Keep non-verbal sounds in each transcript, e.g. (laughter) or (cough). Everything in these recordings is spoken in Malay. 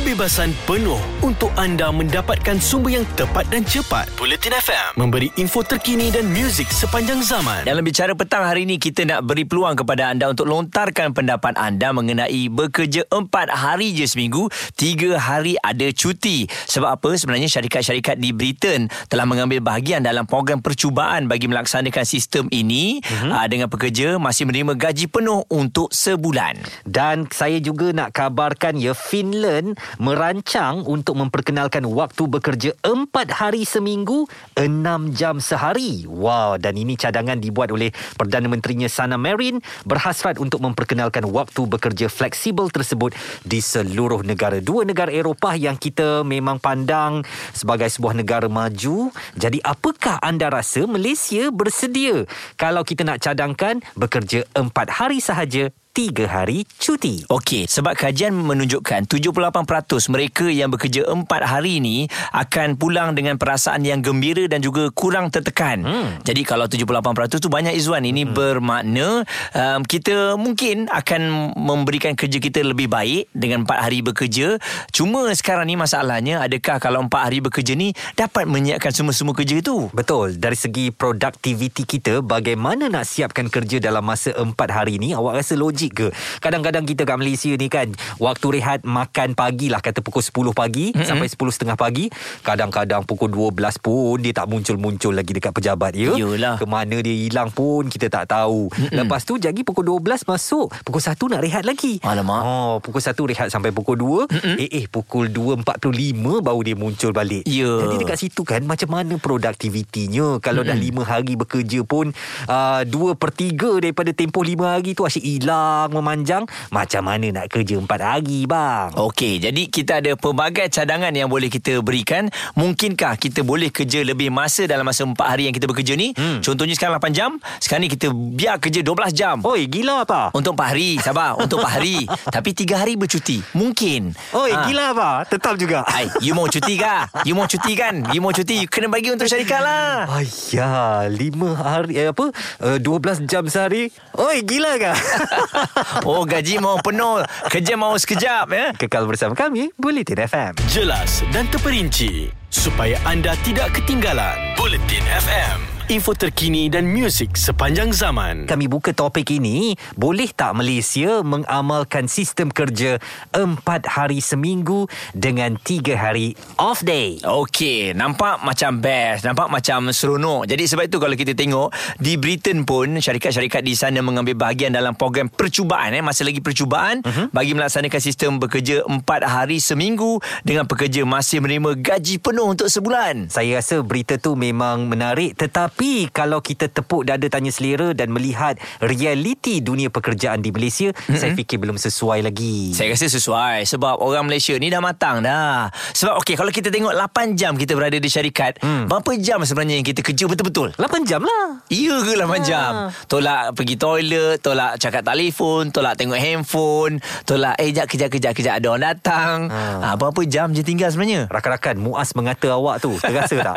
kebebasan penuh untuk anda mendapatkan sumber yang tepat dan cepat. Bulletin FM memberi info terkini dan muzik sepanjang zaman. Dalam bicara petang hari ini kita nak beri peluang kepada anda untuk lontarkan pendapat anda mengenai bekerja empat hari je seminggu, tiga hari ada cuti. Sebab apa? Sebenarnya syarikat-syarikat di Britain telah mengambil bahagian dalam program percubaan bagi melaksanakan sistem ini mm-hmm. dengan pekerja masih menerima gaji penuh untuk sebulan. Dan saya juga nak kabarkan ya Finland merancang untuk memperkenalkan waktu bekerja empat hari seminggu, enam jam sehari. Wow, dan ini cadangan dibuat oleh Perdana Menterinya Sana Marin berhasrat untuk memperkenalkan waktu bekerja fleksibel tersebut di seluruh negara. Dua negara Eropah yang kita memang pandang sebagai sebuah negara maju. Jadi apakah anda rasa Malaysia bersedia kalau kita nak cadangkan bekerja empat hari sahaja tiga hari cuti. Okey, sebab kajian menunjukkan 78% mereka yang bekerja empat hari ini akan pulang dengan perasaan yang gembira dan juga kurang tertekan. Hmm. Jadi kalau 78% tu banyak Izwan, ini hmm. bermakna um, kita mungkin akan memberikan kerja kita lebih baik dengan empat hari bekerja. Cuma sekarang ni masalahnya adakah kalau empat hari bekerja ni dapat menyiapkan semua-semua kerja itu? Betul. Dari segi produktiviti kita, bagaimana nak siapkan kerja dalam masa empat hari ni? Awak rasa logik logik ke kadang-kadang kita kat Malaysia ni kan waktu rehat makan pagi lah kata pukul 10 pagi mm-hmm. sampai 10.30 pagi kadang-kadang pukul 12 pun dia tak muncul-muncul lagi dekat pejabat ya Yalah. ke mana dia hilang pun kita tak tahu mm-hmm. lepas tu jadi pukul 12 masuk pukul 1 nak rehat lagi alamak oh pukul 1 rehat sampai pukul 2 mm-hmm. eh eh pukul 2.45 baru dia muncul balik yeah. jadi dekat situ kan macam mana produktivitinya kalau mm-hmm. dah 5 hari bekerja pun uh, 2 per 3 daripada tempoh 5 hari tu asyik hilang panjang memanjang macam mana nak kerja empat hari bang? Okey jadi kita ada pelbagai cadangan yang boleh kita berikan. Mungkinkah kita boleh kerja lebih masa dalam masa empat hari yang kita bekerja ni? Hmm. contohnya sekarang 8 jam sekarang ni kita biar kerja 12 jam. Oi gila apa? Untuk empat hari sabar. Untuk empat hari. (laughs) Tapi tiga hari bercuti. Mungkin. Oi ha. gila apa? Tetap juga. Ay, you mau cuti kah? You mau cuti kan? You mau cuti you kena bagi untuk syarikat lah. Ayah lima hari eh, apa? Uh, eh, 12 jam sehari? Oi gila kah (laughs) (laughs) oh gaji mau penuh Kerja mau sekejap ya. Kekal bersama kami Bulletin FM Jelas dan terperinci Supaya anda tidak ketinggalan Bulletin FM info terkini dan muzik sepanjang zaman. Kami buka topik ini, boleh tak Malaysia mengamalkan sistem kerja empat hari seminggu dengan tiga hari off day? Okey, nampak macam best, nampak macam seronok. Jadi sebab itu kalau kita tengok, di Britain pun syarikat-syarikat di sana mengambil bahagian dalam program percubaan. Eh, masa lagi percubaan uh-huh. bagi melaksanakan sistem bekerja empat hari seminggu dengan pekerja masih menerima gaji penuh untuk sebulan. Saya rasa berita tu memang menarik tetapi tapi kalau kita tepuk dada tanya selera dan melihat realiti dunia pekerjaan di Malaysia, mm-hmm. saya fikir belum sesuai lagi. Saya rasa sesuai sebab orang Malaysia ni dah matang dah. Sebab okey kalau kita tengok 8 jam kita berada di syarikat, mm. berapa jam sebenarnya yang kita kerja betul-betul? 8 jam lah. Iya ke 8 ha. jam? Tolak pergi toilet, tolak cakap telefon, tolak tengok handphone, tolak eh jap kejap kejap kejap ada orang datang. Ha. Ha, berapa jam je tinggal sebenarnya? Rakan-rakan Muaz mengata awak tu, terasa tak?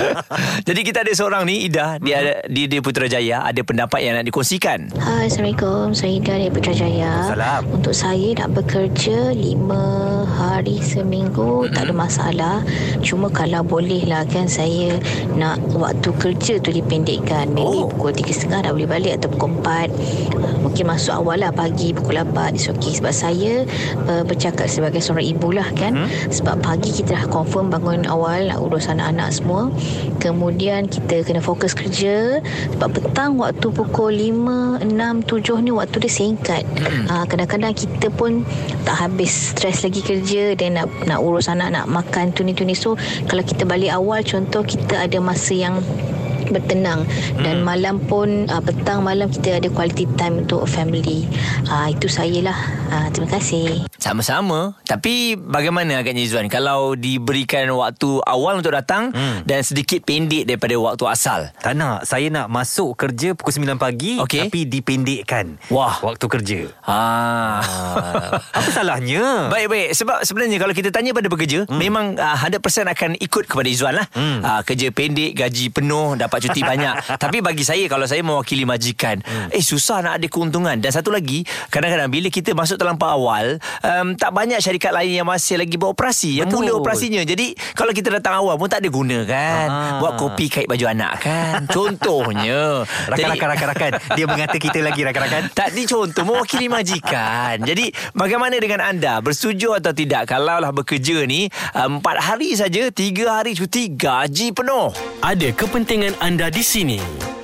(laughs) Jadi kita ada seorang seorang ni Ida dia ada di di Putrajaya ada pendapat yang nak dikongsikan. Hai Assalamualaikum saya Ida dari Putrajaya. Salam. Untuk saya nak bekerja lima hari seminggu mm-hmm. tak ada masalah. Cuma kalau boleh lah kan saya nak waktu kerja tu dipendekkan. Maybe oh. pukul 3.30 dah boleh balik atau pukul 4. Mungkin masuk awal lah pagi pukul 8 is okay. Sebab saya uh, bercakap sebagai seorang ibu lah kan. Mm-hmm. Sebab pagi kita dah confirm bangun awal nak urus anak-anak semua. Kemudian kita kena fokus kerja sebab petang waktu pukul 5 6 7 ni waktu dia singkat hmm. uh, kadang-kadang kita pun tak habis stres lagi kerja dan nak nak urus anak nak makan tu ni tu ni so kalau kita balik awal contoh kita ada masa yang bertenang dan hmm. malam pun uh, petang malam kita ada quality time untuk family. Uh, itu saya lah. Uh, terima kasih. Sama-sama. Tapi bagaimana agaknya Izzuan kalau diberikan waktu awal untuk datang hmm. dan sedikit pendek daripada waktu asal? Tak nak. Saya nak masuk kerja pukul 9 pagi okay. tapi dipendekkan Wah. waktu kerja. Ha. Apa salahnya? Baik-baik. Sebab sebenarnya kalau kita tanya pada pekerja, hmm. memang uh, 100% akan ikut kepada Izzuan lah. Hmm. Uh, kerja pendek, gaji penuh, dapat dapat cuti (laughs) banyak Tapi bagi saya Kalau saya mewakili majikan hmm. Eh susah nak ada keuntungan Dan satu lagi Kadang-kadang bila kita masuk terlampau awal uh, um, tak banyak syarikat lain yang masih lagi beroperasi yang Betul. mula operasinya. Jadi kalau kita datang awal pun tak ada guna kan. Ah. Buat kopi kait baju anak kan. (laughs) Contohnya. Rakan-rakan rakan-rakan Dia mengata kita lagi rakan-rakan (laughs) Tak ni contoh mewakili majikan. Jadi bagaimana dengan anda bersetuju atau tidak kalaulah bekerja ni empat hari saja tiga hari cuti gaji penuh. Ada kepentingan anda di sini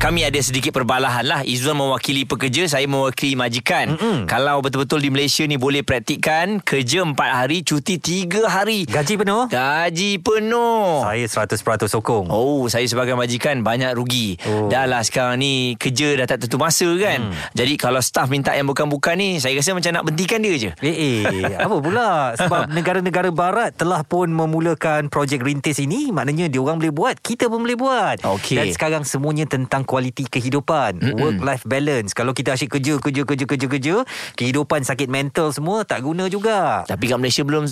Kami ada sedikit perbalahan lah Izzuan mewakili pekerja Saya mewakili majikan Mm-mm. Kalau betul-betul di Malaysia ni Boleh praktikkan Kerja 4 hari Cuti 3 hari Gaji penuh Gaji penuh Saya 100% sokong Oh, saya sebagai majikan banyak rugi. Oh. Dah lah sekarang ni kerja dah tak tentu masa kan. Hmm. Jadi kalau staff minta yang bukan-bukan ni, saya rasa macam nak bentikan dia je. Eh, eh, apa pula? Sebab (laughs) negara-negara barat telah pun memulakan projek rintis ini, maknanya diorang boleh buat, kita pun boleh buat. Okey. Dan sekarang semuanya tentang kualiti kehidupan, Mm-mm. work life balance. Kalau kita asyik kerja kerja kerja kerja kerja, kehidupan sakit mental semua tak guna juga. Tapi kat Malaysia belum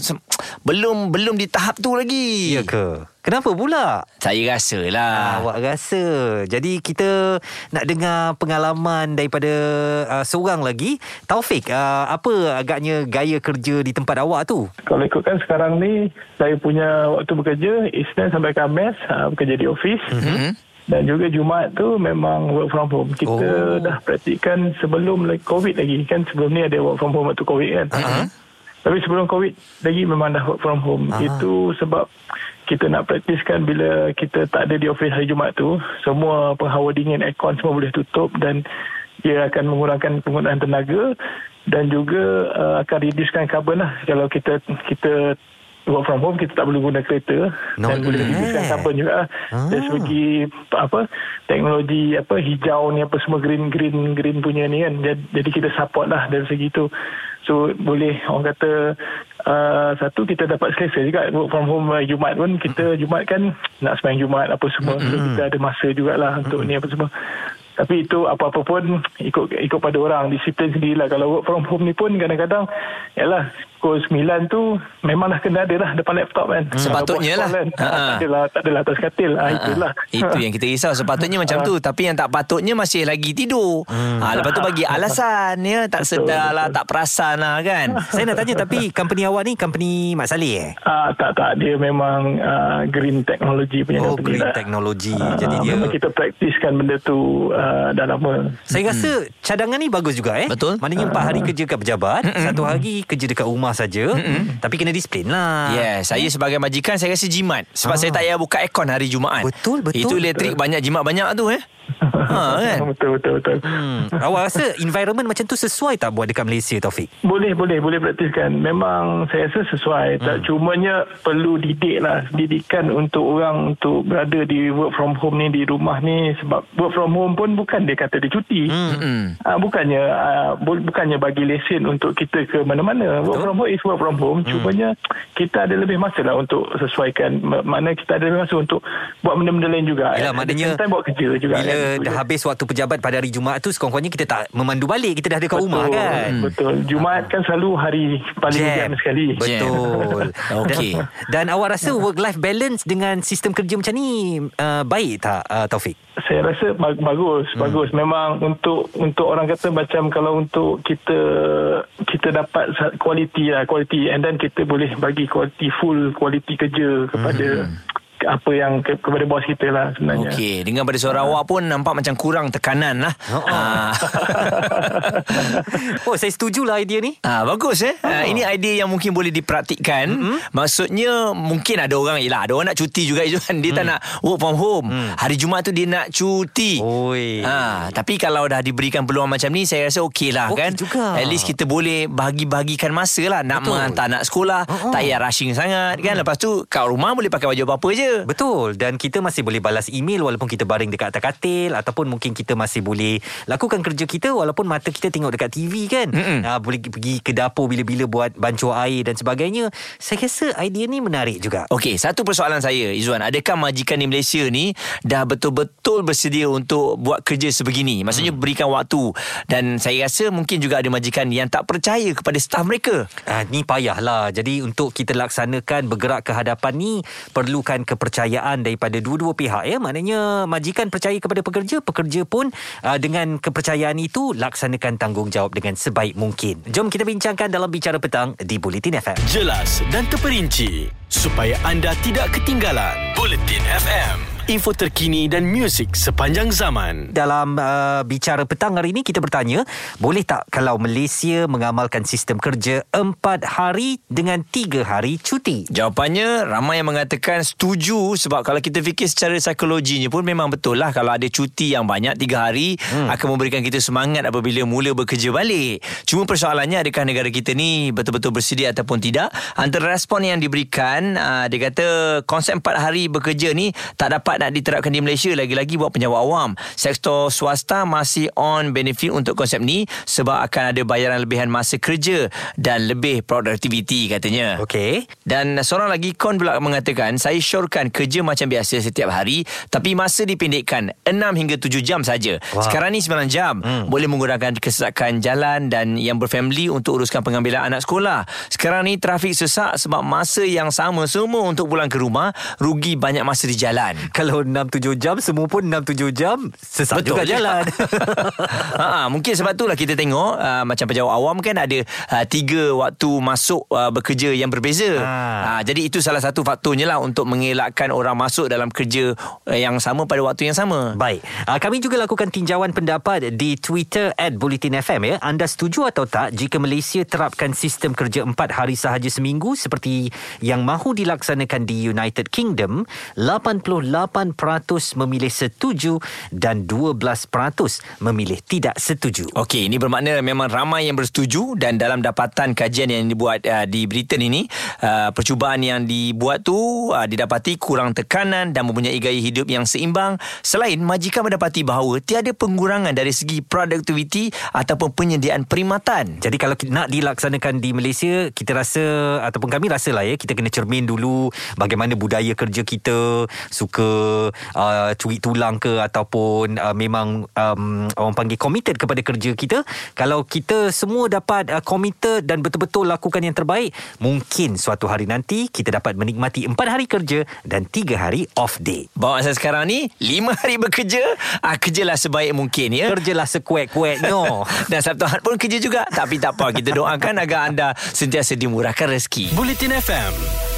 belum belum di tahap tu lagi. Ya ke? Kenapa pula? Saya rasa lah. Awak rasa Jadi kita Nak dengar pengalaman Daripada uh, Seorang lagi Taufik uh, Apa agaknya Gaya kerja di tempat awak tu Kalau ikutkan sekarang ni saya punya waktu bekerja Isnin sampai Khamis uh, bekerja di office mm-hmm. Dan juga Jumaat tu memang work from home. Kita Oh. dah praktikkan sebelum like, COVID lagi kan sebelum ni ada work from home waktu COVID kan. Uh-huh. Tapi sebelum COVID lagi memang dah work from home. Uh-huh. Itu sebab kita nak praktiskan bila kita tak ada di office hari Jumaat tu semua penghawa dingin aircon semua boleh tutup dan dia akan mengurangkan penggunaan tenaga dan juga uh, akan reducekan carbon lah kalau kita kita work from home kita tak perlu guna kereta. Not dan boleh reducekan carbon juga ah. Ah. dari segi apa teknologi apa hijau ni apa semua green green green punya ni kan. Jadi, kita support lah dari segi tu. So boleh orang kata uh, satu kita dapat selesa juga. Work from home uh, Jumaat pun kita Jumaat kan nak sembahyang Jumaat apa semua. So kita ada masa jugalah untuk ni apa semua. Tapi itu apa-apa pun ikut ikut pada orang. Disiplin sendirilah. Kalau work from home ni pun kadang-kadang yalah pukul 9 tu memanglah kena ada lah depan laptop kan? Sepatutnya Kalau lah. kan, Ha-ha. tak adalah tak adalah atas katil. Ah, itulah. Itu yang kita risau. Sepatutnya macam tu. Tapi yang tak patutnya Masih lagi tidur. Ha, Lepas tu bagi (laughs) alasan ya. Tak sedar lah. Tak perasan lah kan? (laughs) Saya nak tanya Tapi company awak ni Company Mak Saleh eh? Ah, tak tak. Dia memang ah, green technology punya Oh company green lah. technology. Ah, Jadi dia memang kita praktiskan benda tu ah, dah lama. Saya rasa cadangan ni bagus juga eh? Betul. Maknanya empat hari kerja kat pejabat Satu hari kerja dekat rumah saja Tapi kena disiplin lah Yeah, saya sebagai majikan saya rasa jimat sebab Ah. saya tak payah buka aircon hari Jumaat. Betul, betul. Itu elektrik banyak jimat banyak tu eh. (laughs) ha kan. betul betul betul Hmm. (laughs) Awak rasa environment macam tu sesuai tak buat dekat Malaysia Taufik? Boleh, boleh, boleh praktiskan. Memang saya rasa sesuai. Hmm. Tak cumanya perlu didik lah. Didikan untuk orang untuk berada di work from home ni, di rumah ni. Sebab work from home pun bukan dia kata dia cuti. Hmm. Ha, bukannya bu- bukannya bagi lesen untuk kita ke mana-mana. Work from home is work from home. Hmm. Cumanya kita ada lebih masa lah untuk sesuaikan. Ma- Mana kita ada lebih masa untuk buat benda-benda lain juga. The maknanya time buat kerja juga. Bila kan. Dah habis waktu pejabat pada hari Jumaat tu Sekurang-kurangnya kita tak memandu balik Kita dah ada kat rumah kan Betul. Jumaat kan selalu hari paling Jam. jam sekali. Betul (laughs) Okey. dan, dan awak rasa work-life balance Dengan sistem kerja macam ni uh, Baik tak uh, Taufik? Saya rasa bag- bagus, hmm. bagus. Memang untuk untuk orang kata macam kalau untuk kita kita dapat quality lah, quality and then kita boleh bagi quality full quality kerja kepada hmm. Apa yang ke, kepada bos kita lah sebenarnya. Okey, dengan pada suara awak pun nampak macam kurang tekanan lah. Oh, oh. Ah. (laughs) oh saya setujulah idea ni Ah bagus eh. Oh. Ah, ini idea yang mungkin boleh dipraktikkan. Mm-hmm. Maksudnya mungkin ada orang ialah ada orang nak cuti juga. (laughs) Dia mm. tak nak work from home. Mm. Hari Jumaat tu dia nak cuti. Oi. Ha, tapi kalau dah diberikan peluang macam ni saya rasa okey lah Okey kan. juga. At least kita boleh bagi-bagikan masa lah nak Betul. menghantar anak sekolah. Oh, oh. Tak payah rushing sangat kan. Lepas tu kat rumah boleh pakai baju apa-apa je. Bekerja. Betul dan kita masih boleh balas email walaupun kita baring dekat atas katil ataupun mungkin kita masih boleh lakukan kerja kita walaupun mata kita tengok dekat TV kan. Ha, boleh pergi ke dapur bila-bila buat bancuh air dan sebagainya. Saya rasa idea ni menarik juga. Okey, satu persoalan saya Izzuan, adakah majikan di Malaysia ni dah betul-betul bersedia untuk buat kerja sebegini? Maksudnya hmm. berikan waktu dan saya rasa mungkin juga ada majikan yang tak percaya kepada staf mereka. Ah, ni payahlah. Jadi untuk kita laksanakan bergerak ke hadapan ni perlukan kepercayaan daripada dua-dua pihak ya. Maknanya majikan percaya kepada pekerja, pekerja pun uh, dengan kepercayaan itu laksanakan tanggungjawab dengan sebaik mungkin. Jom kita bincangkan dalam bicara petang di Bulletin FM. Jelas dan terperinci supaya anda tidak ketinggalan. Bulletin FM. Info terkini dan muzik sepanjang zaman. Dalam uh, bicara petang hari ini kita bertanya, boleh tak kalau Malaysia mengamalkan sistem kerja empat hari dengan tiga hari cuti? Jawapannya ramai yang mengatakan setuju sebab kalau kita fikir secara psikologinya pun memang betul lah kalau ada cuti yang banyak tiga hari hmm. akan memberikan kita semangat apabila mula bekerja balik. Cuma persoalannya adakah negara kita ni betul-betul bersedia ataupun tidak? Antara respon yang diberikan uh, dia kata konsep empat hari bekerja ni tak dapat nak diterapkan di Malaysia lagi-lagi buat penjawat awam. Sektor swasta masih on benefit untuk konsep ni sebab akan ada bayaran lebihan masa kerja dan lebih produktiviti katanya. Okey. Dan seorang lagi kon pula mengatakan saya syorkan kerja macam biasa setiap hari tapi masa dipendekkan 6 hingga 7 jam saja. Wah. Sekarang ni 9 jam. Hmm. Boleh menggunakan kesesakan jalan dan yang berfamily untuk uruskan pengambilan anak sekolah. Sekarang ni trafik sesak sebab masa yang sama semua untuk pulang ke rumah rugi banyak masa di jalan. Kalau 6-7 jam Semua pun 6-7 jam Sesak Betul juga je. jalan (laughs) ha, mungkin sebab itulah kita tengok uh, macam pejabat awam kan ada uh, tiga waktu masuk uh, bekerja yang berbeza. Ha. Ha, jadi itu salah satu faktornya lah untuk mengelakkan orang masuk dalam kerja uh, yang sama pada waktu yang sama. Baik uh, Kami juga lakukan tinjauan pendapat Di Twitter At Bulletin FM ya. Anda setuju atau tak Jika Malaysia terapkan sistem kerja 4 hari sahaja seminggu Seperti yang mahu dilaksanakan di United Kingdom 88% memilih setuju Dan 12% memilih tidak setuju Okey, ini bermakna memang ramai yang bersetuju dan dalam dapatan kajian yang dibuat uh, di Britain ini, uh, percubaan yang dibuat tu uh, didapati kurang tekanan dan mempunyai gaya hidup yang seimbang. Selain majikan mendapati bahawa tiada pengurangan dari segi produktiviti ataupun penyediaan perkhidmatan. Jadi kalau nak dilaksanakan di Malaysia Kita rasa Ataupun kami rasa lah ya Kita kena cermin dulu Bagaimana budaya kerja kita Suka uh, Cuit tulang ke Ataupun uh, Memang um, Orang panggil committed kepada kerja kita Kalau kita semua dapat uh, committed Dan betul-betul lakukan yang terbaik Mungkin suatu hari nanti Kita dapat menikmati empat hari kerja Dan tiga hari off day. Bawa saya sekarang ni lima hari bekerja ah, Kerjalah sebaik mungkin ya. Kerjalah sekuat-kuatnya. (laughs) Dan Sabtu Ahad pun kerja juga. Tapi tak apa Kita doakan agar anda Sentiasa dimurahkan rezeki. Bulletin FM.